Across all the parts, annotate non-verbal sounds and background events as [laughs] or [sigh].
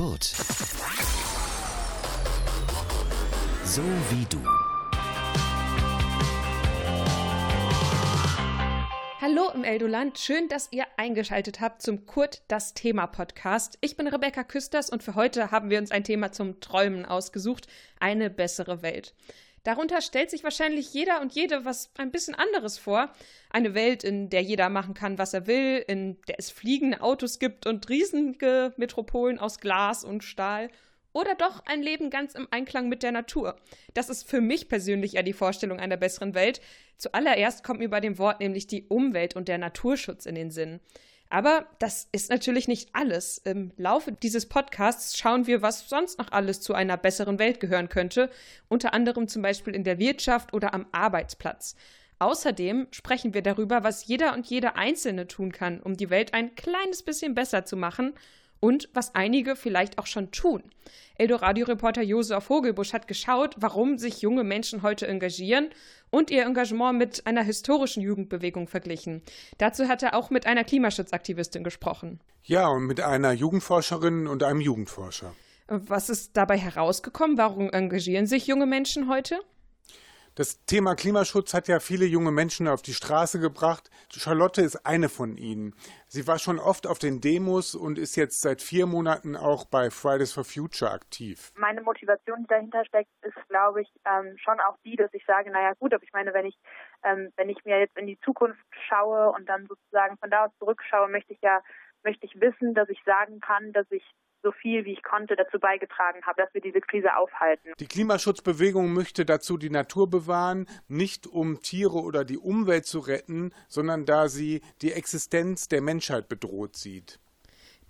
Kurt. So wie du. Hallo im Eldoland, schön, dass ihr eingeschaltet habt zum Kurt das Thema Podcast. Ich bin Rebecca Küsters und für heute haben wir uns ein Thema zum Träumen ausgesucht, eine bessere Welt. Darunter stellt sich wahrscheinlich jeder und jede was ein bisschen anderes vor. Eine Welt, in der jeder machen kann, was er will, in der es fliegende Autos gibt und riesige Metropolen aus Glas und Stahl. Oder doch ein Leben ganz im Einklang mit der Natur. Das ist für mich persönlich ja die Vorstellung einer besseren Welt. Zuallererst kommt mir bei dem Wort nämlich die Umwelt und der Naturschutz in den Sinn. Aber das ist natürlich nicht alles. Im Laufe dieses Podcasts schauen wir, was sonst noch alles zu einer besseren Welt gehören könnte, unter anderem zum Beispiel in der Wirtschaft oder am Arbeitsplatz. Außerdem sprechen wir darüber, was jeder und jede Einzelne tun kann, um die Welt ein kleines bisschen besser zu machen und was einige vielleicht auch schon tun. Eldoradio-Reporter Josef Vogelbusch hat geschaut, warum sich junge Menschen heute engagieren und ihr Engagement mit einer historischen Jugendbewegung verglichen. Dazu hat er auch mit einer Klimaschutzaktivistin gesprochen. Ja, und mit einer Jugendforscherin und einem Jugendforscher. Was ist dabei herausgekommen? Warum engagieren sich junge Menschen heute? Das Thema Klimaschutz hat ja viele junge Menschen auf die Straße gebracht. Charlotte ist eine von ihnen. Sie war schon oft auf den Demos und ist jetzt seit vier Monaten auch bei Fridays for Future aktiv. Meine Motivation, die dahinter steckt, ist, glaube ich, ähm, schon auch die, dass ich sage, naja gut, aber ich meine, wenn ich, ähm, wenn ich mir jetzt in die Zukunft schaue und dann sozusagen von da aus zurückschaue, möchte ich ja, möchte ich wissen, dass ich sagen kann, dass ich so viel wie ich konnte dazu beigetragen habe, dass wir diese Krise aufhalten. Die Klimaschutzbewegung möchte dazu die Natur bewahren, nicht um Tiere oder die Umwelt zu retten, sondern da sie die Existenz der Menschheit bedroht sieht.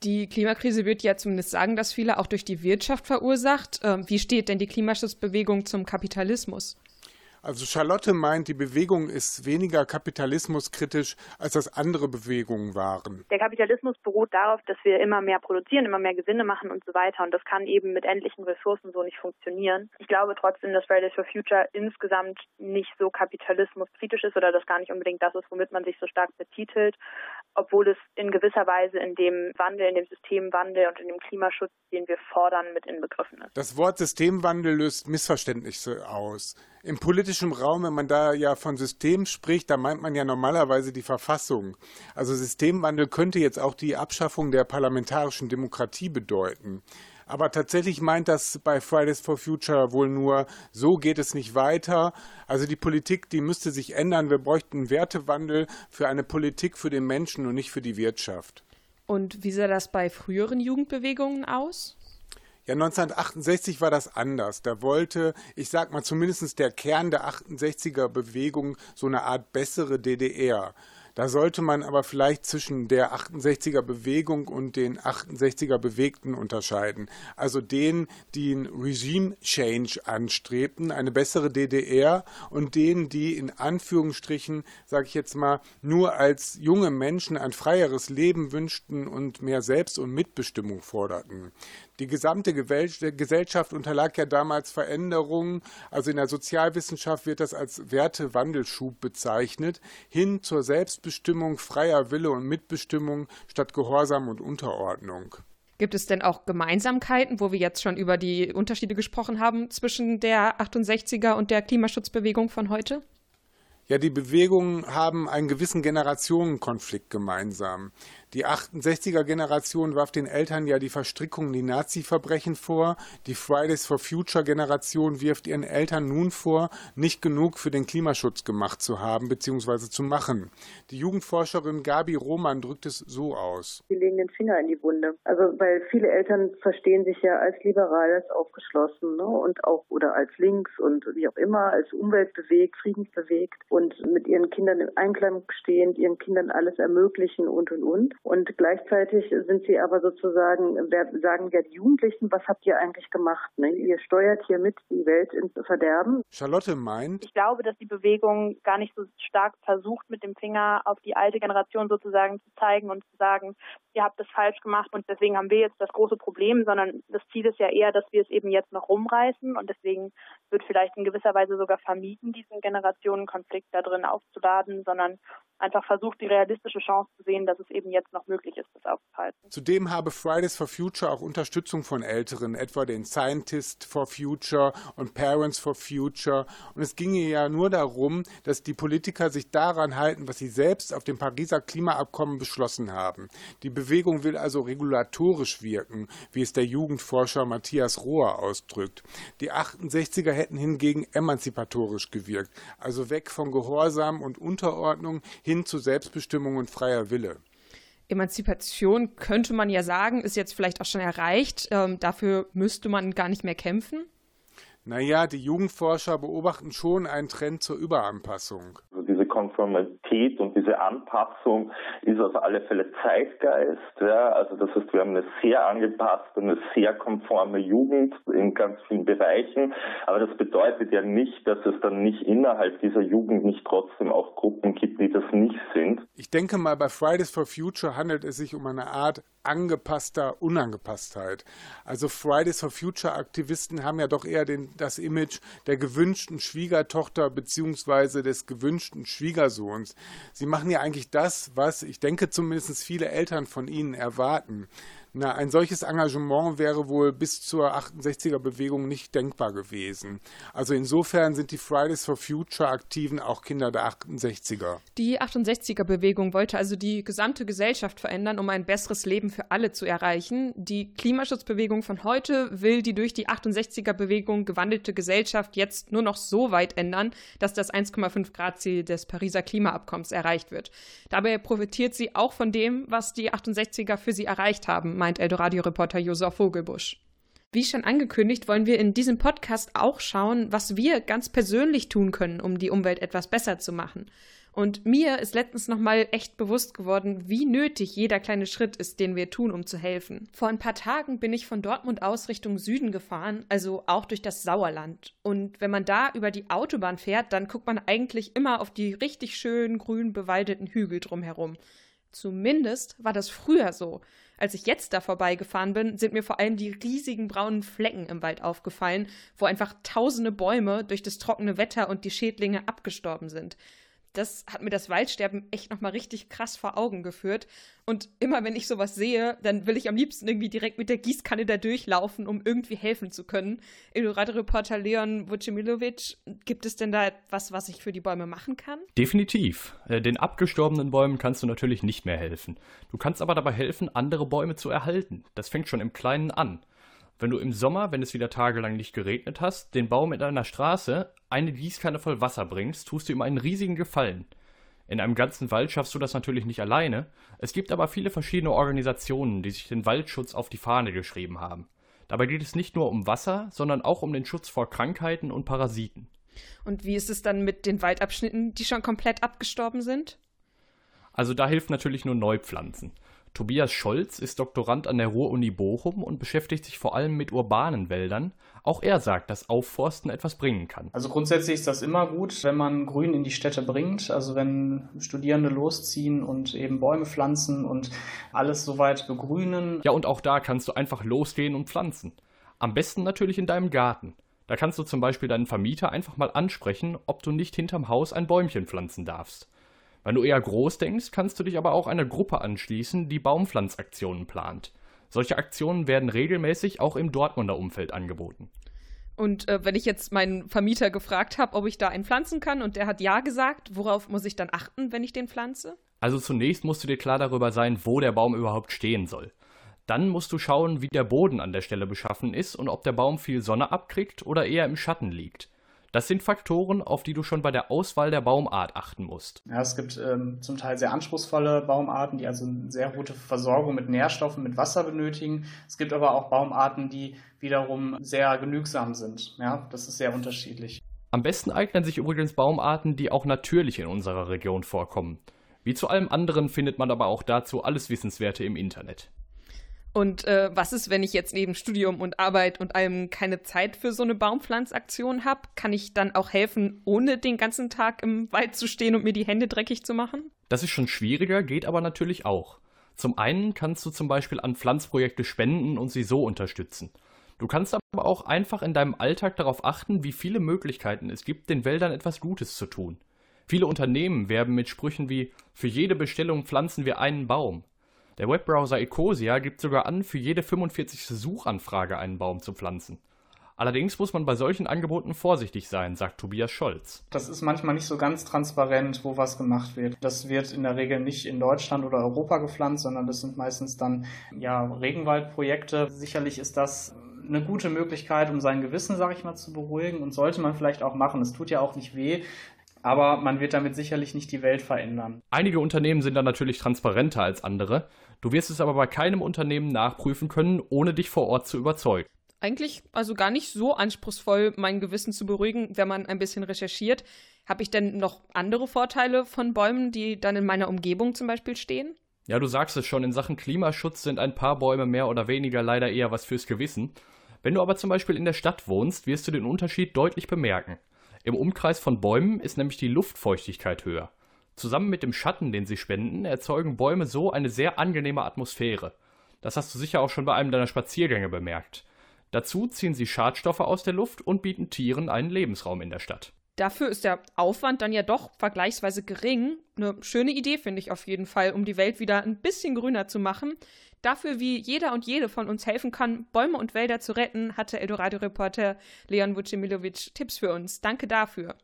Die Klimakrise wird ja zumindest sagen, dass viele auch durch die Wirtschaft verursacht. Ähm, wie steht denn die Klimaschutzbewegung zum Kapitalismus? Also Charlotte meint, die Bewegung ist weniger kapitalismuskritisch, als das andere Bewegungen waren. Der Kapitalismus beruht darauf, dass wir immer mehr produzieren, immer mehr Gewinne machen und so weiter. Und das kann eben mit endlichen Ressourcen so nicht funktionieren. Ich glaube trotzdem, dass Fridays for Future insgesamt nicht so kapitalismuskritisch ist oder das gar nicht unbedingt das ist, womit man sich so stark betitelt, obwohl es in gewisser Weise in dem Wandel, in dem Systemwandel und in dem Klimaschutz, den wir fordern, mit inbegriffen ist. Das Wort Systemwandel löst Missverständnisse aus. Im politischen Raum, wenn man da ja von System spricht, da meint man ja normalerweise die Verfassung. Also Systemwandel könnte jetzt auch die Abschaffung der parlamentarischen Demokratie bedeuten. Aber tatsächlich meint das bei Fridays for Future wohl nur, so geht es nicht weiter. Also die Politik, die müsste sich ändern. Wir bräuchten einen Wertewandel für eine Politik für den Menschen und nicht für die Wirtschaft. Und wie sah das bei früheren Jugendbewegungen aus? Ja, 1968 war das anders. Da wollte, ich sag mal, zumindest der Kern der 68er Bewegung so eine Art bessere DDR. Da sollte man aber vielleicht zwischen der 68er Bewegung und den 68er Bewegten unterscheiden. Also denen, die einen Regime Change anstrebten, eine bessere DDR und denen, die in Anführungsstrichen, sage ich jetzt mal, nur als junge Menschen ein freieres Leben wünschten und mehr Selbst- und Mitbestimmung forderten. Die gesamte Gesellschaft unterlag ja damals Veränderungen. Also in der Sozialwissenschaft wird das als Wertewandelschub bezeichnet, hin zur Selbstbestimmung, freier Wille und Mitbestimmung statt Gehorsam und Unterordnung. Gibt es denn auch Gemeinsamkeiten, wo wir jetzt schon über die Unterschiede gesprochen haben zwischen der 68er und der Klimaschutzbewegung von heute? Ja, die Bewegungen haben einen gewissen Generationenkonflikt gemeinsam. Die 68er-Generation warf den Eltern ja die Verstrickung in die Nazi-Verbrechen vor. Die Fridays for Future-Generation wirft ihren Eltern nun vor, nicht genug für den Klimaschutz gemacht zu haben bzw. zu machen. Die Jugendforscherin Gabi Roman drückt es so aus. Sie legen den Finger in die Wunde. Also weil viele Eltern verstehen sich ja als liberal, als aufgeschlossen ne? und auch oder als links und wie auch immer, als umweltbewegt, friedensbewegt und mit ihren Kindern im Einklang stehend, ihren Kindern alles ermöglichen und und und. Und gleichzeitig sind sie aber sozusagen, sagen ja die Jugendlichen, was habt ihr eigentlich gemacht? Ne? Ihr steuert hier mit die Welt ins Verderben. Charlotte meint. Ich glaube, dass die Bewegung gar nicht so stark versucht, mit dem Finger auf die alte Generation sozusagen zu zeigen und zu sagen, ihr habt das falsch gemacht und deswegen haben wir jetzt das große Problem, sondern das Ziel ist ja eher, dass wir es eben jetzt noch rumreißen und deswegen wird vielleicht in gewisser Weise sogar vermieden, diesen Generationenkonflikt da drin aufzuladen, sondern einfach versucht, die realistische Chance zu sehen, dass es eben jetzt noch möglich ist, das aufzuhalten. Zudem habe Fridays for Future auch Unterstützung von Älteren, etwa den Scientists for Future und Parents for Future. Und es ginge ja nur darum, dass die Politiker sich daran halten, was sie selbst auf dem Pariser Klimaabkommen beschlossen haben. Die Bewegung will also regulatorisch wirken, wie es der Jugendforscher Matthias Rohr ausdrückt. Die 68er hätten hingegen emanzipatorisch gewirkt, also weg von Gehorsam und Unterordnung hin zu Selbstbestimmung und freier Wille. Emanzipation könnte man ja sagen, ist jetzt vielleicht auch schon erreicht. Ähm, dafür müsste man gar nicht mehr kämpfen. Naja, die Jugendforscher beobachten schon einen Trend zur Überanpassung. Konformität und diese Anpassung ist auf alle Fälle Zeitgeist. Ja. Also das heißt, wir haben eine sehr angepasste, eine sehr konforme Jugend in ganz vielen Bereichen. Aber das bedeutet ja nicht, dass es dann nicht innerhalb dieser Jugend nicht trotzdem auch Gruppen gibt, die das nicht sind. Ich denke mal, bei Fridays for Future handelt es sich um eine Art angepasster Unangepasstheit. Also Fridays for Future Aktivisten haben ja doch eher den, das Image der gewünschten Schwiegertochter beziehungsweise des gewünschten Schwiegersohns. Sie machen ja eigentlich das, was ich denke zumindest viele Eltern von ihnen erwarten. Na, ein solches Engagement wäre wohl bis zur 68er Bewegung nicht denkbar gewesen. Also insofern sind die Fridays for Future Aktiven auch Kinder der 68er. Die 68er Bewegung wollte also die gesamte Gesellschaft verändern, um ein besseres Leben für alle zu erreichen. Die Klimaschutzbewegung von heute will die durch die 68er Bewegung gewandelte Gesellschaft jetzt nur noch so weit ändern, dass das 1,5 Grad Ziel des Pariser Klimaabkommens erreicht wird. Dabei profitiert sie auch von dem, was die 68er für sie erreicht haben meint Eldoradio-Reporter Josef Vogelbusch. Wie schon angekündigt, wollen wir in diesem Podcast auch schauen, was wir ganz persönlich tun können, um die Umwelt etwas besser zu machen. Und mir ist letztens nochmal echt bewusst geworden, wie nötig jeder kleine Schritt ist, den wir tun, um zu helfen. Vor ein paar Tagen bin ich von Dortmund aus Richtung Süden gefahren, also auch durch das Sauerland. Und wenn man da über die Autobahn fährt, dann guckt man eigentlich immer auf die richtig schön grün bewaldeten Hügel drumherum. Zumindest war das früher so. Als ich jetzt da vorbeigefahren bin, sind mir vor allem die riesigen braunen Flecken im Wald aufgefallen, wo einfach tausende Bäume durch das trockene Wetter und die Schädlinge abgestorben sind das hat mir das Waldsterben echt nochmal richtig krass vor Augen geführt. Und immer wenn ich sowas sehe, dann will ich am liebsten irgendwie direkt mit der Gießkanne da durchlaufen, um irgendwie helfen zu können. Eldorado-Reporter Leon Vucimilovic, gibt es denn da etwas, was ich für die Bäume machen kann? Definitiv. Äh, den abgestorbenen Bäumen kannst du natürlich nicht mehr helfen. Du kannst aber dabei helfen, andere Bäume zu erhalten. Das fängt schon im Kleinen an. Wenn du im Sommer, wenn es wieder tagelang nicht geregnet hast, den Baum in deiner Straße eine Gießkanne voll Wasser bringst, tust du ihm einen riesigen Gefallen. In einem ganzen Wald schaffst du das natürlich nicht alleine. Es gibt aber viele verschiedene Organisationen, die sich den Waldschutz auf die Fahne geschrieben haben. Dabei geht es nicht nur um Wasser, sondern auch um den Schutz vor Krankheiten und Parasiten. Und wie ist es dann mit den Waldabschnitten, die schon komplett abgestorben sind? Also da hilft natürlich nur Neupflanzen. Tobias Scholz ist Doktorand an der Ruhr-Uni Bochum und beschäftigt sich vor allem mit urbanen Wäldern. Auch er sagt, dass Aufforsten etwas bringen kann. Also grundsätzlich ist das immer gut, wenn man Grün in die Städte bringt. Also wenn Studierende losziehen und eben Bäume pflanzen und alles soweit begrünen. Ja, und auch da kannst du einfach losgehen und pflanzen. Am besten natürlich in deinem Garten. Da kannst du zum Beispiel deinen Vermieter einfach mal ansprechen, ob du nicht hinterm Haus ein Bäumchen pflanzen darfst. Wenn du eher groß denkst, kannst du dich aber auch einer Gruppe anschließen, die Baumpflanzaktionen plant. Solche Aktionen werden regelmäßig auch im Dortmunder Umfeld angeboten. Und äh, wenn ich jetzt meinen Vermieter gefragt habe, ob ich da einen pflanzen kann und der hat ja gesagt, worauf muss ich dann achten, wenn ich den pflanze? Also zunächst musst du dir klar darüber sein, wo der Baum überhaupt stehen soll. Dann musst du schauen, wie der Boden an der Stelle beschaffen ist und ob der Baum viel Sonne abkriegt oder eher im Schatten liegt. Das sind Faktoren, auf die du schon bei der Auswahl der Baumart achten musst. Ja, es gibt ähm, zum Teil sehr anspruchsvolle Baumarten, die also eine sehr gute Versorgung mit Nährstoffen, mit Wasser benötigen. Es gibt aber auch Baumarten, die wiederum sehr genügsam sind. Ja, das ist sehr unterschiedlich. Am besten eignen sich übrigens Baumarten, die auch natürlich in unserer Region vorkommen. Wie zu allem anderen findet man aber auch dazu alles Wissenswerte im Internet. Und äh, was ist, wenn ich jetzt neben Studium und Arbeit und allem keine Zeit für so eine Baumpflanzaktion habe? Kann ich dann auch helfen, ohne den ganzen Tag im Wald zu stehen und mir die Hände dreckig zu machen? Das ist schon schwieriger, geht aber natürlich auch. Zum einen kannst du zum Beispiel an Pflanzprojekte spenden und sie so unterstützen. Du kannst aber auch einfach in deinem Alltag darauf achten, wie viele Möglichkeiten es gibt, den Wäldern etwas Gutes zu tun. Viele Unternehmen werben mit Sprüchen wie Für jede Bestellung pflanzen wir einen Baum. Der Webbrowser Ecosia gibt sogar an, für jede 45. Suchanfrage einen Baum zu pflanzen. Allerdings muss man bei solchen Angeboten vorsichtig sein, sagt Tobias Scholz. Das ist manchmal nicht so ganz transparent, wo was gemacht wird. Das wird in der Regel nicht in Deutschland oder Europa gepflanzt, sondern das sind meistens dann ja Regenwaldprojekte. Sicherlich ist das eine gute Möglichkeit, um sein Gewissen, sage ich mal, zu beruhigen und sollte man vielleicht auch machen. Es tut ja auch nicht weh, aber man wird damit sicherlich nicht die Welt verändern. Einige Unternehmen sind da natürlich transparenter als andere. Du wirst es aber bei keinem Unternehmen nachprüfen können, ohne dich vor Ort zu überzeugen eigentlich also gar nicht so anspruchsvoll, mein Gewissen zu beruhigen, wenn man ein bisschen recherchiert. Habe ich denn noch andere Vorteile von Bäumen, die dann in meiner Umgebung zum Beispiel stehen? Ja, du sagst es schon, in Sachen Klimaschutz sind ein paar Bäume mehr oder weniger leider eher was fürs Gewissen. Wenn du aber zum Beispiel in der Stadt wohnst, wirst du den Unterschied deutlich bemerken. Im Umkreis von Bäumen ist nämlich die Luftfeuchtigkeit höher. Zusammen mit dem Schatten, den sie spenden, erzeugen Bäume so eine sehr angenehme Atmosphäre. Das hast du sicher auch schon bei einem deiner Spaziergänge bemerkt. Dazu ziehen sie Schadstoffe aus der Luft und bieten Tieren einen Lebensraum in der Stadt. Dafür ist der Aufwand dann ja doch vergleichsweise gering. Eine schöne Idee finde ich auf jeden Fall, um die Welt wieder ein bisschen grüner zu machen. Dafür, wie jeder und jede von uns helfen kann, Bäume und Wälder zu retten, hatte Eldorado-Reporter Leon Vucimilovic Tipps für uns. Danke dafür.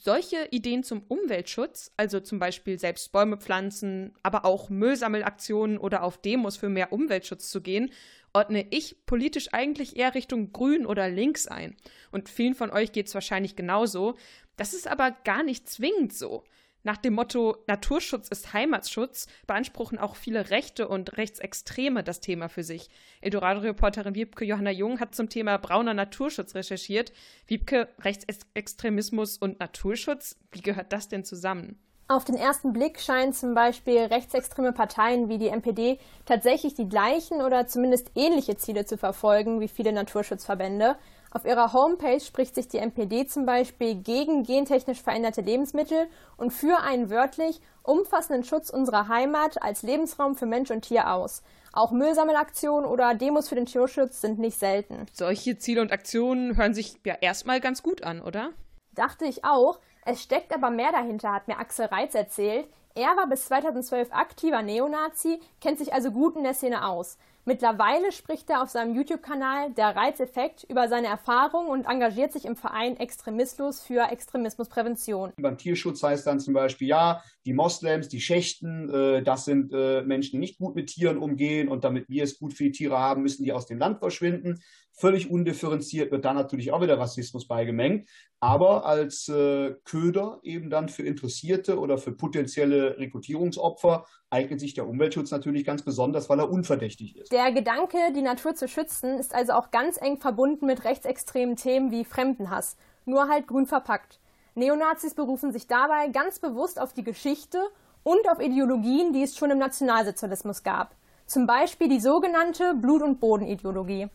Solche Ideen zum Umweltschutz, also zum Beispiel selbst Bäume pflanzen, aber auch Müllsammelaktionen oder auf Demos für mehr Umweltschutz zu gehen, ordne ich politisch eigentlich eher Richtung Grün oder Links ein. Und vielen von euch geht es wahrscheinlich genauso. Das ist aber gar nicht zwingend so. Nach dem Motto Naturschutz ist Heimatschutz beanspruchen auch viele Rechte und Rechtsextreme das Thema für sich. Eldorado-Reporterin Wiebke Johanna Jung hat zum Thema brauner Naturschutz recherchiert. Wiebke, Rechtsextremismus und Naturschutz, wie gehört das denn zusammen? Auf den ersten Blick scheinen zum Beispiel rechtsextreme Parteien wie die NPD tatsächlich die gleichen oder zumindest ähnliche Ziele zu verfolgen wie viele Naturschutzverbände. Auf ihrer Homepage spricht sich die NPD zum Beispiel gegen gentechnisch veränderte Lebensmittel und für einen wörtlich umfassenden Schutz unserer Heimat als Lebensraum für Mensch und Tier aus. Auch Müllsammelaktionen oder Demos für den Tierschutz sind nicht selten. Solche Ziele und Aktionen hören sich ja erstmal ganz gut an, oder? Dachte ich auch. Es steckt aber mehr dahinter, hat mir Axel Reitz erzählt. Er war bis 2012 aktiver Neonazi, kennt sich also gut in der Szene aus. Mittlerweile spricht er auf seinem YouTube-Kanal Der Reizeffekt über seine Erfahrungen und engagiert sich im Verein Extremismus für Extremismusprävention. Beim Tierschutz heißt dann zum Beispiel, ja, die Moslems, die Schächten, äh, das sind äh, Menschen, die nicht gut mit Tieren umgehen und damit wir es gut für die Tiere haben, müssen die aus dem Land verschwinden. Völlig undifferenziert wird dann natürlich auch wieder Rassismus beigemengt, aber als äh, Köder eben dann für Interessierte oder für potenzielle Rekrutierungsopfer eignet sich der Umweltschutz natürlich ganz besonders, weil er unverdächtig ist. Der Gedanke, die Natur zu schützen, ist also auch ganz eng verbunden mit rechtsextremen Themen wie Fremdenhass, nur halt grün verpackt. Neonazis berufen sich dabei ganz bewusst auf die Geschichte und auf Ideologien, die es schon im Nationalsozialismus gab. Zum Beispiel die sogenannte Blut- und Bodenideologie.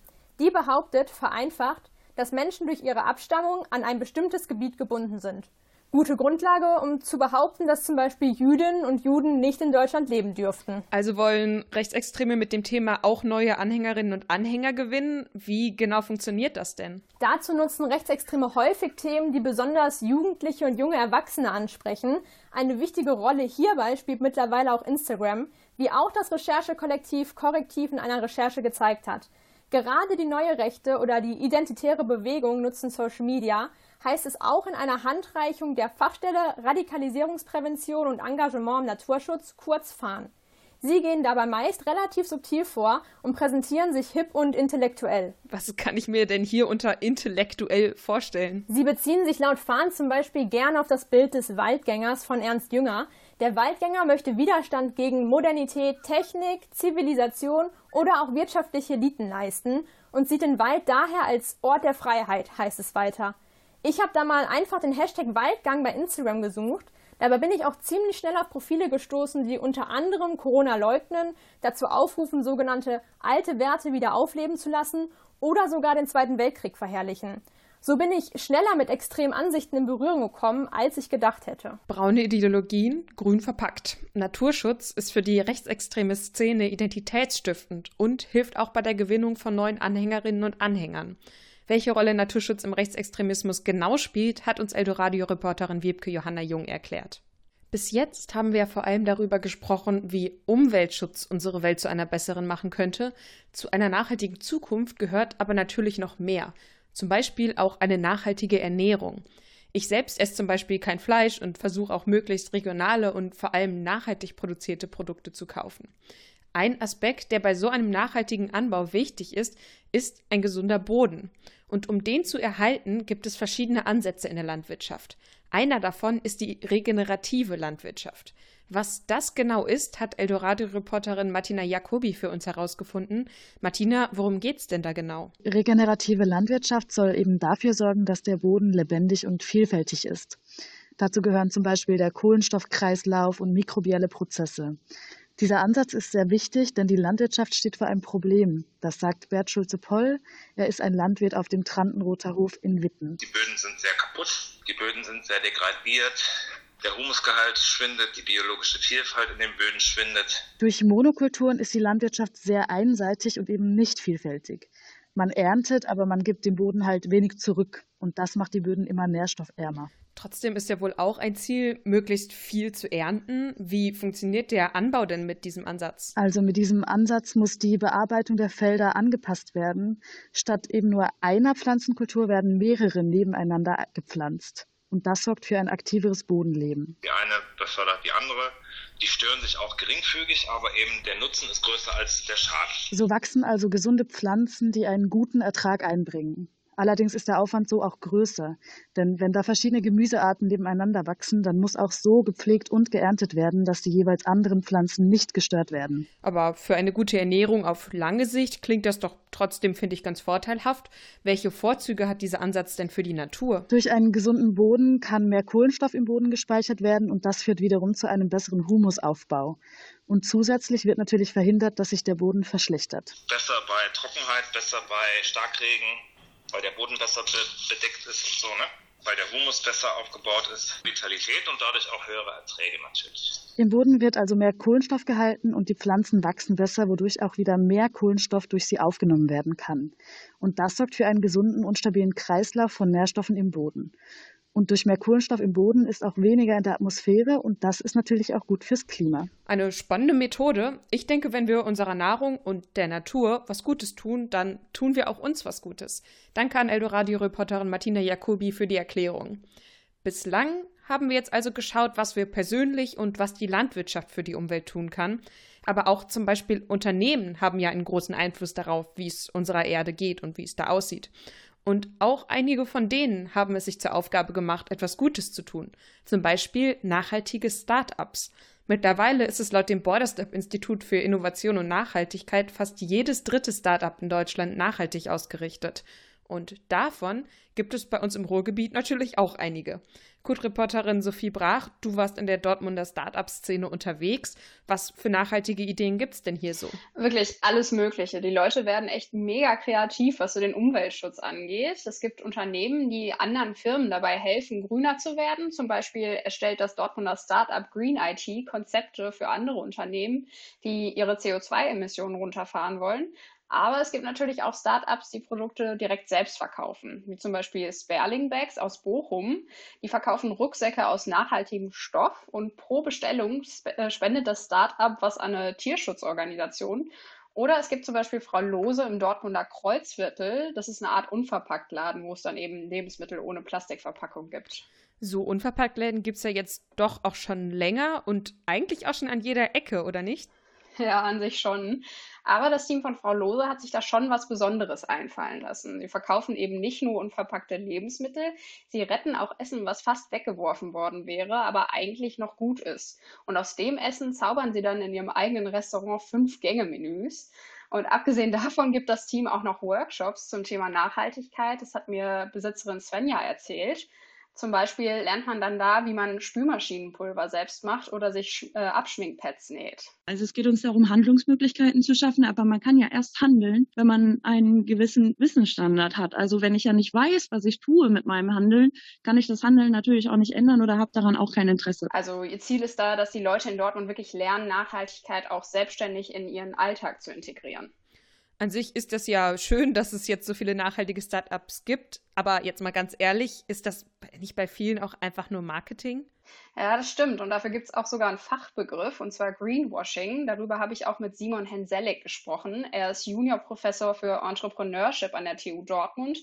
Die behauptet, vereinfacht, dass Menschen durch ihre Abstammung an ein bestimmtes Gebiet gebunden sind. Gute Grundlage, um zu behaupten, dass zum Beispiel Jüdinnen und Juden nicht in Deutschland leben dürften. Also wollen Rechtsextreme mit dem Thema auch neue Anhängerinnen und Anhänger gewinnen? Wie genau funktioniert das denn? Dazu nutzen Rechtsextreme häufig Themen, die besonders Jugendliche und junge Erwachsene ansprechen. Eine wichtige Rolle hierbei spielt mittlerweile auch Instagram, wie auch das Recherchekollektiv Korrektiv in einer Recherche gezeigt hat. Gerade die neue Rechte oder die identitäre Bewegung nutzen Social Media, heißt es auch in einer Handreichung der Fachstelle Radikalisierungsprävention und Engagement im Naturschutz, kurz FAHN. Sie gehen dabei meist relativ subtil vor und präsentieren sich hip und intellektuell. Was kann ich mir denn hier unter intellektuell vorstellen? Sie beziehen sich laut Fahn zum Beispiel gern auf das Bild des Waldgängers von Ernst Jünger, der Waldgänger möchte Widerstand gegen Modernität, Technik, Zivilisation oder auch wirtschaftliche Eliten leisten und sieht den Wald daher als Ort der Freiheit, heißt es weiter. Ich habe da mal einfach den Hashtag Waldgang bei Instagram gesucht. Dabei bin ich auch ziemlich schnell auf Profile gestoßen, die unter anderem Corona leugnen, dazu aufrufen, sogenannte alte Werte wieder aufleben zu lassen oder sogar den Zweiten Weltkrieg verherrlichen. So bin ich schneller mit extremen Ansichten in Berührung gekommen, als ich gedacht hätte. Braune Ideologien, grün verpackt. Naturschutz ist für die rechtsextreme Szene identitätsstiftend und hilft auch bei der Gewinnung von neuen Anhängerinnen und Anhängern. Welche Rolle Naturschutz im Rechtsextremismus genau spielt, hat uns Eldoradio-Reporterin Wiebke Johanna Jung erklärt. Bis jetzt haben wir vor allem darüber gesprochen, wie Umweltschutz unsere Welt zu einer besseren machen könnte. Zu einer nachhaltigen Zukunft gehört aber natürlich noch mehr. Zum Beispiel auch eine nachhaltige Ernährung. Ich selbst esse zum Beispiel kein Fleisch und versuche auch möglichst regionale und vor allem nachhaltig produzierte Produkte zu kaufen. Ein Aspekt, der bei so einem nachhaltigen Anbau wichtig ist, ist ein gesunder Boden. Und um den zu erhalten, gibt es verschiedene Ansätze in der Landwirtschaft. Einer davon ist die regenerative Landwirtschaft. Was das genau ist, hat Eldorado-Reporterin Martina Jacobi für uns herausgefunden. Martina, worum geht's denn da genau? Regenerative Landwirtschaft soll eben dafür sorgen, dass der Boden lebendig und vielfältig ist. Dazu gehören zum Beispiel der Kohlenstoffkreislauf und mikrobielle Prozesse. Dieser Ansatz ist sehr wichtig, denn die Landwirtschaft steht vor einem Problem. Das sagt Bert Schulze-Poll. Er ist ein Landwirt auf dem Trantenroter Hof in Witten. Die Böden sind sehr kaputt, die Böden sind sehr degradiert, der Humusgehalt schwindet, die biologische Vielfalt in den Böden schwindet. Durch Monokulturen ist die Landwirtschaft sehr einseitig und eben nicht vielfältig. Man erntet, aber man gibt dem Boden halt wenig zurück. Und das macht die Böden immer nährstoffärmer. Trotzdem ist ja wohl auch ein Ziel, möglichst viel zu ernten. Wie funktioniert der Anbau denn mit diesem Ansatz? Also mit diesem Ansatz muss die Bearbeitung der Felder angepasst werden. Statt eben nur einer Pflanzenkultur werden mehrere nebeneinander gepflanzt. Und das sorgt für ein aktiveres Bodenleben. Die eine befördert die andere. Die stören sich auch geringfügig, aber eben der Nutzen ist größer als der Schaden. So wachsen also gesunde Pflanzen, die einen guten Ertrag einbringen. Allerdings ist der Aufwand so auch größer. Denn wenn da verschiedene Gemüsearten nebeneinander wachsen, dann muss auch so gepflegt und geerntet werden, dass die jeweils anderen Pflanzen nicht gestört werden. Aber für eine gute Ernährung auf lange Sicht klingt das doch trotzdem, finde ich, ganz vorteilhaft. Welche Vorzüge hat dieser Ansatz denn für die Natur? Durch einen gesunden Boden kann mehr Kohlenstoff im Boden gespeichert werden und das führt wiederum zu einem besseren Humusaufbau. Und zusätzlich wird natürlich verhindert, dass sich der Boden verschlechtert. Besser bei Trockenheit, besser bei Starkregen weil der Boden besser bedeckt ist und so, ne? Weil der Humus besser aufgebaut ist, Vitalität und dadurch auch höhere Erträge natürlich. Im Boden wird also mehr Kohlenstoff gehalten und die Pflanzen wachsen besser, wodurch auch wieder mehr Kohlenstoff durch sie aufgenommen werden kann. Und das sorgt für einen gesunden und stabilen Kreislauf von Nährstoffen im Boden. Und durch mehr Kohlenstoff im Boden ist auch weniger in der Atmosphäre und das ist natürlich auch gut fürs Klima. Eine spannende Methode. Ich denke, wenn wir unserer Nahrung und der Natur was Gutes tun, dann tun wir auch uns was Gutes. Danke an Eldoradio-Reporterin Martina Jacobi für die Erklärung. Bislang haben wir jetzt also geschaut, was wir persönlich und was die Landwirtschaft für die Umwelt tun kann. Aber auch zum Beispiel Unternehmen haben ja einen großen Einfluss darauf, wie es unserer Erde geht und wie es da aussieht. Und auch einige von denen haben es sich zur Aufgabe gemacht, etwas Gutes zu tun. Zum Beispiel nachhaltige Start-ups. Mittlerweile ist es laut dem Borderstep-Institut für Innovation und Nachhaltigkeit fast jedes dritte Start-up in Deutschland nachhaltig ausgerichtet. Und davon gibt es bei uns im Ruhrgebiet natürlich auch einige. Kut-Reporterin Sophie Brach, du warst in der Dortmunder Start-up-Szene unterwegs. Was für nachhaltige Ideen gibt es denn hier so? Wirklich alles Mögliche. Die Leute werden echt mega kreativ, was so den Umweltschutz angeht. Es gibt Unternehmen, die anderen Firmen dabei helfen, grüner zu werden. Zum Beispiel erstellt das Dortmunder Start-up Green IT Konzepte für andere Unternehmen, die ihre CO2-Emissionen runterfahren wollen. Aber es gibt natürlich auch Startups, die Produkte direkt selbst verkaufen, wie zum Beispiel Sperling Bags aus Bochum. Die verkaufen Rucksäcke aus nachhaltigem Stoff und pro Bestellung äh, spendet das Startup was an eine Tierschutzorganisation. Oder es gibt zum Beispiel Frau Lose im Dortmunder Kreuzviertel. Das ist eine Art Unverpacktladen, wo es dann eben Lebensmittel ohne Plastikverpackung gibt. So Unverpacktläden gibt es ja jetzt doch auch schon länger und eigentlich auch schon an jeder Ecke, oder nicht? [laughs] Ja, an sich schon. Aber das Team von Frau Lose hat sich da schon was Besonderes einfallen lassen. Sie verkaufen eben nicht nur unverpackte Lebensmittel, sie retten auch Essen, was fast weggeworfen worden wäre, aber eigentlich noch gut ist. Und aus dem Essen zaubern sie dann in ihrem eigenen Restaurant fünf Gänge-Menüs. Und abgesehen [laughs] davon gibt das Team auch noch Workshops zum Thema Nachhaltigkeit. Das hat mir Besitzerin Svenja erzählt. Zum Beispiel lernt man dann da, wie man Spülmaschinenpulver selbst macht oder sich äh, Abschminkpads näht. Also es geht uns darum, Handlungsmöglichkeiten zu schaffen, aber man kann ja erst handeln, wenn man einen gewissen Wissensstandard hat. Also wenn ich ja nicht weiß, was ich tue mit meinem Handeln, kann ich das Handeln natürlich auch nicht ändern oder habe daran auch kein Interesse. Also ihr Ziel ist da, dass die Leute in Dortmund wirklich lernen, Nachhaltigkeit auch selbstständig in ihren Alltag zu integrieren. An sich ist es ja schön, dass es jetzt so viele nachhaltige Startups gibt, aber jetzt mal ganz ehrlich, ist das nicht bei vielen auch einfach nur Marketing? Ja, das stimmt. Und dafür gibt es auch sogar einen Fachbegriff, und zwar Greenwashing. Darüber habe ich auch mit Simon Henselek gesprochen. Er ist Juniorprofessor für Entrepreneurship an der TU Dortmund.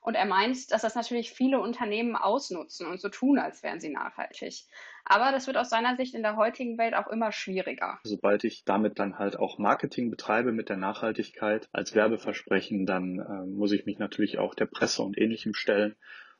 Und er meint, dass das natürlich viele Unternehmen ausnutzen und so tun, als wären sie nachhaltig. Aber das wird aus seiner Sicht in der heutigen Welt auch immer schwieriger. Sobald ich damit dann halt auch Marketing betreibe mit der Nachhaltigkeit als Werbeversprechen, dann äh, muss ich mich natürlich auch der Presse und ähnlichem stellen.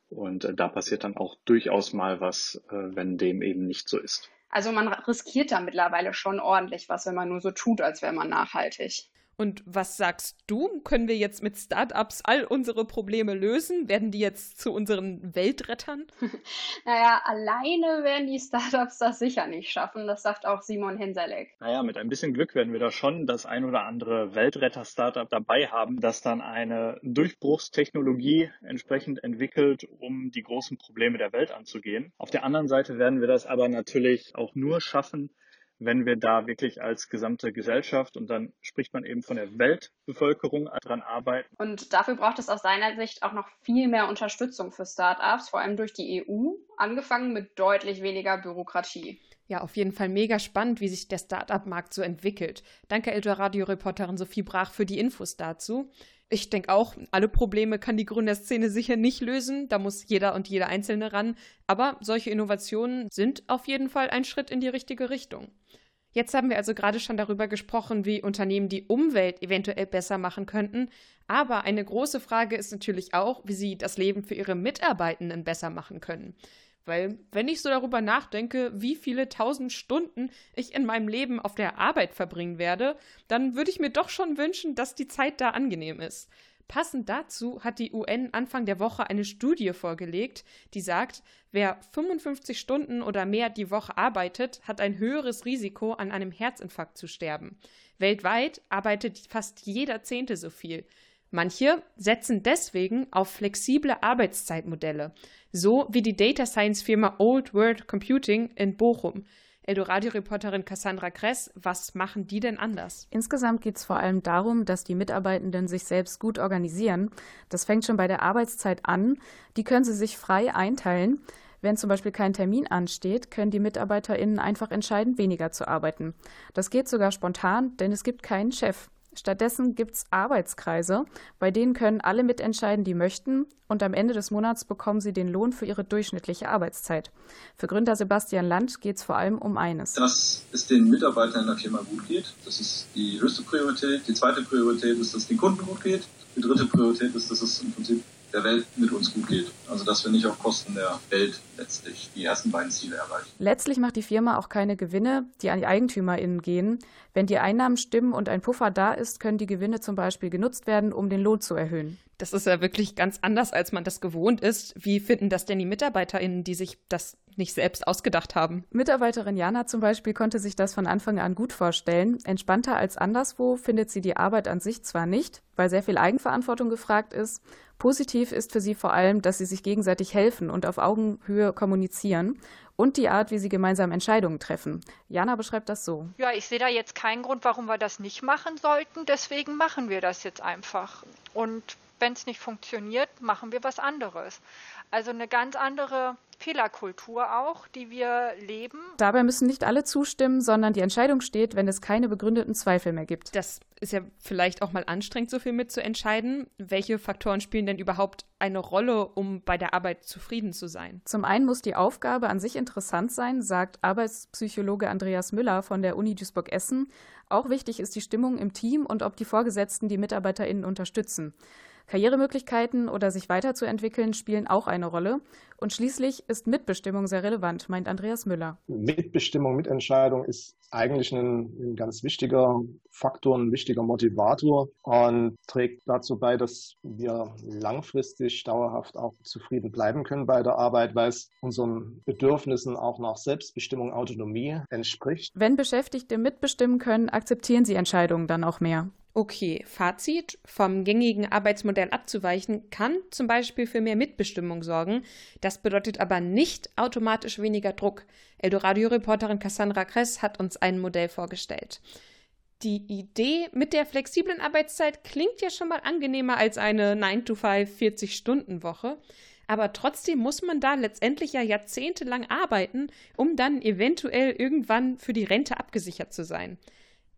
Und äh, da passiert dann auch durchaus mal was, äh, wenn dem eben nicht so ist. Also man riskiert da mittlerweile schon ordentlich was, wenn man nur so tut, als wäre man nachhaltig. Und was sagst du? Können wir jetzt mit Startups all unsere Probleme lösen? Werden die jetzt zu unseren Weltrettern? [laughs] naja, alleine werden die Startups das sicher nicht schaffen. Das sagt auch Simon Henselek. Naja, mit ein bisschen Glück werden wir da schon das ein oder andere Weltretter-Startup dabei haben, das dann eine Durchbruchstechnologie entsprechend entwickelt, um die großen Probleme der Welt anzugehen. Auf der anderen Seite werden wir das aber natürlich auch nur schaffen, wenn wir da wirklich als gesamte Gesellschaft und dann spricht man eben von der Weltbevölkerung dran arbeiten. Und dafür braucht es aus seiner Sicht auch noch viel mehr Unterstützung für Startups, vor allem durch die EU, angefangen mit deutlich weniger Bürokratie. Ja, auf jeden Fall mega spannend, wie sich der Startup-Markt so entwickelt. Danke, Eldor-Radio-Reporterin Sophie Brach, für die Infos dazu. Ich denke auch, alle Probleme kann die Gründerszene sicher nicht lösen. Da muss jeder und jede Einzelne ran. Aber solche Innovationen sind auf jeden Fall ein Schritt in die richtige Richtung. Jetzt haben wir also gerade schon darüber gesprochen, wie Unternehmen die Umwelt eventuell besser machen könnten. Aber eine große Frage ist natürlich auch, wie sie das Leben für ihre Mitarbeitenden besser machen können. Weil, wenn ich so darüber nachdenke, wie viele tausend Stunden ich in meinem Leben auf der Arbeit verbringen werde, dann würde ich mir doch schon wünschen, dass die Zeit da angenehm ist. Passend dazu hat die UN Anfang der Woche eine Studie vorgelegt, die sagt, wer 55 Stunden oder mehr die Woche arbeitet, hat ein höheres Risiko, an einem Herzinfarkt zu sterben. Weltweit arbeitet fast jeder Zehnte so viel. Manche setzen deswegen auf flexible Arbeitszeitmodelle, so wie die Data Science Firma Old World Computing in Bochum. Eldoradio-Reporterin Cassandra Kress, was machen die denn anders? Insgesamt geht es vor allem darum, dass die Mitarbeitenden sich selbst gut organisieren. Das fängt schon bei der Arbeitszeit an. Die können sie sich frei einteilen. Wenn zum Beispiel kein Termin ansteht, können die MitarbeiterInnen einfach entscheiden, weniger zu arbeiten. Das geht sogar spontan, denn es gibt keinen Chef. Stattdessen gibt es Arbeitskreise, bei denen können alle mitentscheiden, die möchten, und am Ende des Monats bekommen sie den Lohn für ihre durchschnittliche Arbeitszeit. Für Gründer Sebastian Land geht es vor allem um eines. Dass es den Mitarbeitern in der Firma gut geht, das ist die höchste Priorität. Die zweite Priorität ist, dass es den Kunden gut geht. Die dritte Priorität ist, dass es im Prinzip der Welt mit uns gut geht. Also dass wir nicht auf Kosten der Welt letztlich die ersten beiden Ziele erreichen. Letztlich macht die Firma auch keine Gewinne, die an die EigentümerInnen gehen. Wenn die Einnahmen stimmen und ein Puffer da ist, können die Gewinne zum Beispiel genutzt werden, um den Lohn zu erhöhen. Das ist ja wirklich ganz anders, als man das gewohnt ist. Wie finden das denn die MitarbeiterInnen, die sich das nicht selbst ausgedacht haben? Mitarbeiterin Jana zum Beispiel konnte sich das von Anfang an gut vorstellen. Entspannter als anderswo findet sie die Arbeit an sich zwar nicht, weil sehr viel Eigenverantwortung gefragt ist. Positiv ist für sie vor allem, dass sie sich gegenseitig helfen und auf Augenhöhe kommunizieren und die Art, wie sie gemeinsam Entscheidungen treffen. Jana beschreibt das so. Ja, ich sehe da jetzt keinen Grund, warum wir das nicht machen sollten. Deswegen machen wir das jetzt einfach. Und wenn es nicht funktioniert, machen wir was anderes. Also eine ganz andere Fehlerkultur auch, die wir leben. Dabei müssen nicht alle zustimmen, sondern die Entscheidung steht, wenn es keine begründeten Zweifel mehr gibt. Das ist ja vielleicht auch mal anstrengend, so viel mitzuentscheiden. Welche Faktoren spielen denn überhaupt eine Rolle, um bei der Arbeit zufrieden zu sein? Zum einen muss die Aufgabe an sich interessant sein, sagt Arbeitspsychologe Andreas Müller von der Uni Duisburg-Essen. Auch wichtig ist die Stimmung im Team und ob die Vorgesetzten die MitarbeiterInnen unterstützen. Karrieremöglichkeiten oder sich weiterzuentwickeln spielen auch eine Rolle. Und schließlich ist Mitbestimmung sehr relevant, meint Andreas Müller. Mitbestimmung, Mitentscheidung ist eigentlich ein, ein ganz wichtiger Faktor, ein wichtiger Motivator und trägt dazu bei, dass wir langfristig dauerhaft auch zufrieden bleiben können bei der Arbeit, weil es unseren Bedürfnissen auch nach Selbstbestimmung, Autonomie entspricht. Wenn Beschäftigte mitbestimmen können, akzeptieren sie Entscheidungen dann auch mehr. Okay, Fazit. Vom gängigen Arbeitsmodell abzuweichen kann zum Beispiel für mehr Mitbestimmung sorgen. Das bedeutet aber nicht automatisch weniger Druck. Eldoradio-Reporterin Cassandra Kress hat uns ein Modell vorgestellt. Die Idee mit der flexiblen Arbeitszeit klingt ja schon mal angenehmer als eine 9-to-5 40-Stunden-Woche. Aber trotzdem muss man da letztendlich ja jahrzehntelang arbeiten, um dann eventuell irgendwann für die Rente abgesichert zu sein.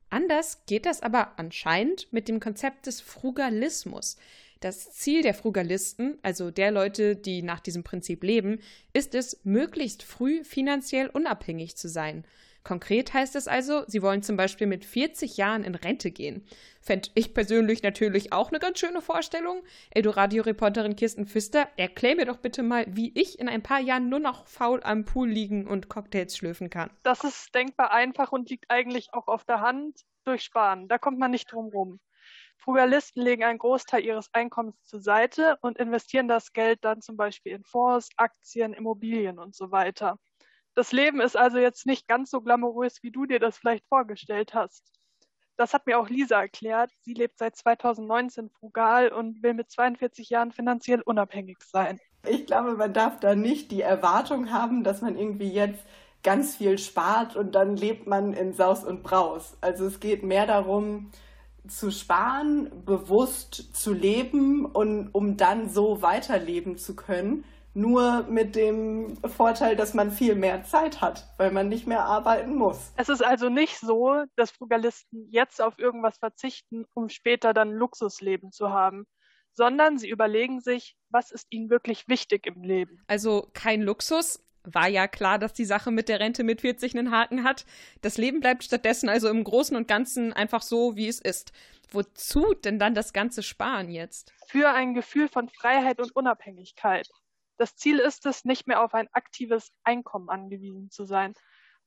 Anders geht das aber anscheinend mit dem Konzept des Frugalismus. Das Ziel der Frugalisten, also der Leute, die nach diesem Prinzip leben, ist es, möglichst früh finanziell unabhängig zu sein. Konkret heißt es also, sie wollen zum Beispiel mit 40 Jahren in Rente gehen. Fände ich persönlich natürlich auch eine ganz schöne Vorstellung. Eldorado-Reporterin Kirsten Pfister, erklär mir doch bitte mal, wie ich in ein paar Jahren nur noch faul am Pool liegen und Cocktails schlürfen kann. Das ist denkbar einfach und liegt eigentlich auch auf der Hand durch Sparen. Da kommt man nicht drum rum. Frugalisten legen einen Großteil ihres Einkommens zur Seite und investieren das Geld dann zum Beispiel in Fonds, Aktien, Immobilien und so weiter. Das Leben ist also jetzt nicht ganz so glamourös, wie du dir das vielleicht vorgestellt hast. Das hat mir auch Lisa erklärt. Sie lebt seit 2019 frugal und will mit 42 Jahren finanziell unabhängig sein. Ich glaube, man darf da nicht die Erwartung haben, dass man irgendwie jetzt ganz viel spart und dann lebt man in Saus und Braus. Also es geht mehr darum, zu sparen, bewusst zu leben und um dann so weiterleben zu können nur mit dem Vorteil, dass man viel mehr Zeit hat, weil man nicht mehr arbeiten muss. Es ist also nicht so, dass Frugalisten jetzt auf irgendwas verzichten, um später dann Luxusleben zu haben, sondern sie überlegen sich, was ist ihnen wirklich wichtig im Leben. Also kein Luxus, war ja klar, dass die Sache mit der Rente mit 40 einen Haken hat. Das Leben bleibt stattdessen also im Großen und Ganzen einfach so, wie es ist. Wozu denn dann das ganze Sparen jetzt? Für ein Gefühl von Freiheit und Unabhängigkeit. Das Ziel ist es, nicht mehr auf ein aktives Einkommen angewiesen zu sein.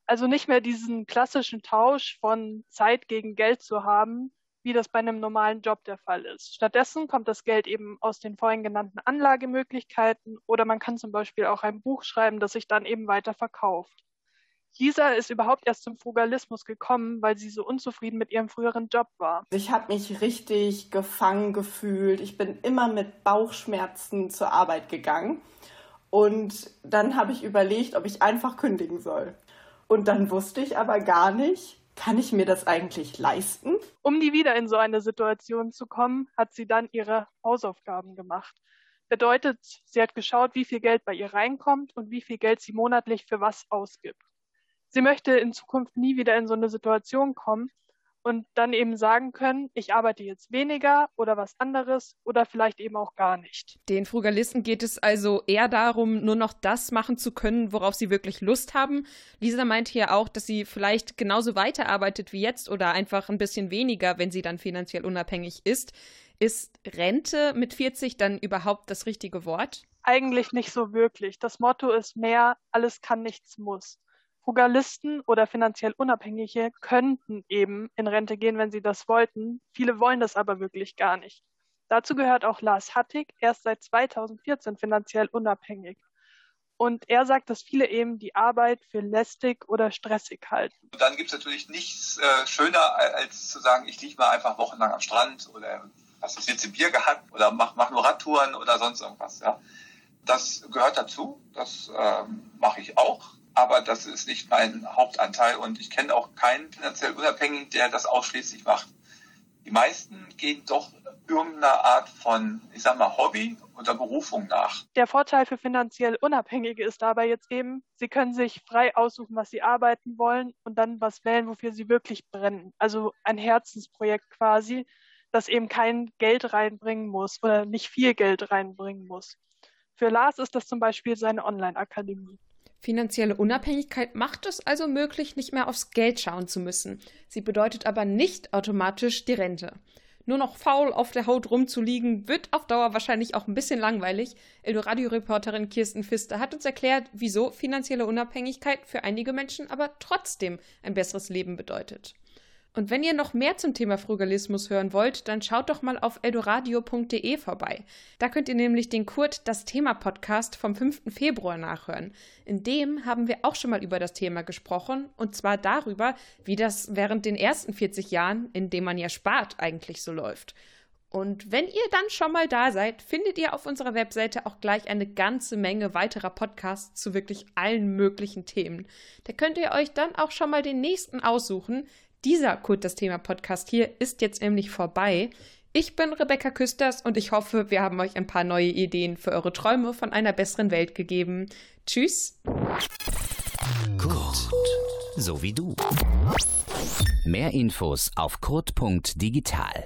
Also nicht mehr diesen klassischen Tausch von Zeit gegen Geld zu haben, wie das bei einem normalen Job der Fall ist. Stattdessen kommt das Geld eben aus den vorhin genannten Anlagemöglichkeiten oder man kann zum Beispiel auch ein Buch schreiben, das sich dann eben weiter verkauft. Lisa ist überhaupt erst zum Frugalismus gekommen, weil sie so unzufrieden mit ihrem früheren Job war. Ich habe mich richtig gefangen gefühlt. Ich bin immer mit Bauchschmerzen zur Arbeit gegangen. Und dann habe ich überlegt, ob ich einfach kündigen soll. Und dann wusste ich aber gar nicht, kann ich mir das eigentlich leisten? Um nie wieder in so eine Situation zu kommen, hat sie dann ihre Hausaufgaben gemacht. Bedeutet, sie hat geschaut, wie viel Geld bei ihr reinkommt und wie viel Geld sie monatlich für was ausgibt. Sie möchte in Zukunft nie wieder in so eine Situation kommen und dann eben sagen können, ich arbeite jetzt weniger oder was anderes oder vielleicht eben auch gar nicht. Den Frugalisten geht es also eher darum, nur noch das machen zu können, worauf sie wirklich Lust haben. Lisa meinte ja auch, dass sie vielleicht genauso weiterarbeitet wie jetzt oder einfach ein bisschen weniger, wenn sie dann finanziell unabhängig ist. Ist Rente mit 40 dann überhaupt das richtige Wort? Eigentlich nicht so wirklich. Das Motto ist mehr, alles kann, nichts muss. Frugalisten oder finanziell Unabhängige könnten eben in Rente gehen, wenn sie das wollten. Viele wollen das aber wirklich gar nicht. Dazu gehört auch Lars Hattig, erst seit 2014 finanziell unabhängig. Und er sagt, dass viele eben die Arbeit für lästig oder stressig halten. Dann gibt es natürlich nichts äh, schöner, als zu sagen, ich liege mal einfach wochenlang am Strand oder was ist jetzt im Bier gehabt oder mach, mach nur Radtouren oder sonst irgendwas. Ja. Das gehört dazu, das ähm, mache ich auch aber das ist nicht mein Hauptanteil und ich kenne auch keinen finanziell Unabhängigen, der das ausschließlich macht. Die meisten gehen doch irgendeiner Art von, ich sag mal, Hobby oder Berufung nach. Der Vorteil für finanziell Unabhängige ist dabei jetzt eben, sie können sich frei aussuchen, was sie arbeiten wollen und dann was wählen, wofür sie wirklich brennen. Also ein Herzensprojekt quasi, das eben kein Geld reinbringen muss oder nicht viel Geld reinbringen muss. Für Lars ist das zum Beispiel seine Online-Akademie. Finanzielle Unabhängigkeit macht es also möglich, nicht mehr aufs Geld schauen zu müssen. Sie bedeutet aber nicht automatisch die Rente. Nur noch faul auf der Haut rumzuliegen, wird auf Dauer wahrscheinlich auch ein bisschen langweilig. Eldoradio-Reporterin Kirsten Pfister hat uns erklärt, wieso finanzielle Unabhängigkeit für einige Menschen aber trotzdem ein besseres Leben bedeutet. Und wenn ihr noch mehr zum Thema Frugalismus hören wollt, dann schaut doch mal auf eldoradio.de vorbei. Da könnt ihr nämlich den Kurt das Thema Podcast vom 5. Februar nachhören. In dem haben wir auch schon mal über das Thema gesprochen und zwar darüber, wie das während den ersten 40 Jahren, in dem man ja spart, eigentlich so läuft. Und wenn ihr dann schon mal da seid, findet ihr auf unserer Webseite auch gleich eine ganze Menge weiterer Podcasts zu wirklich allen möglichen Themen. Da könnt ihr euch dann auch schon mal den nächsten aussuchen, Dieser Kurt das Thema Podcast hier ist jetzt nämlich vorbei. Ich bin Rebecca Küsters und ich hoffe, wir haben euch ein paar neue Ideen für eure Träume von einer besseren Welt gegeben. Tschüss. Kurt, so wie du. Mehr Infos auf kurt.digital.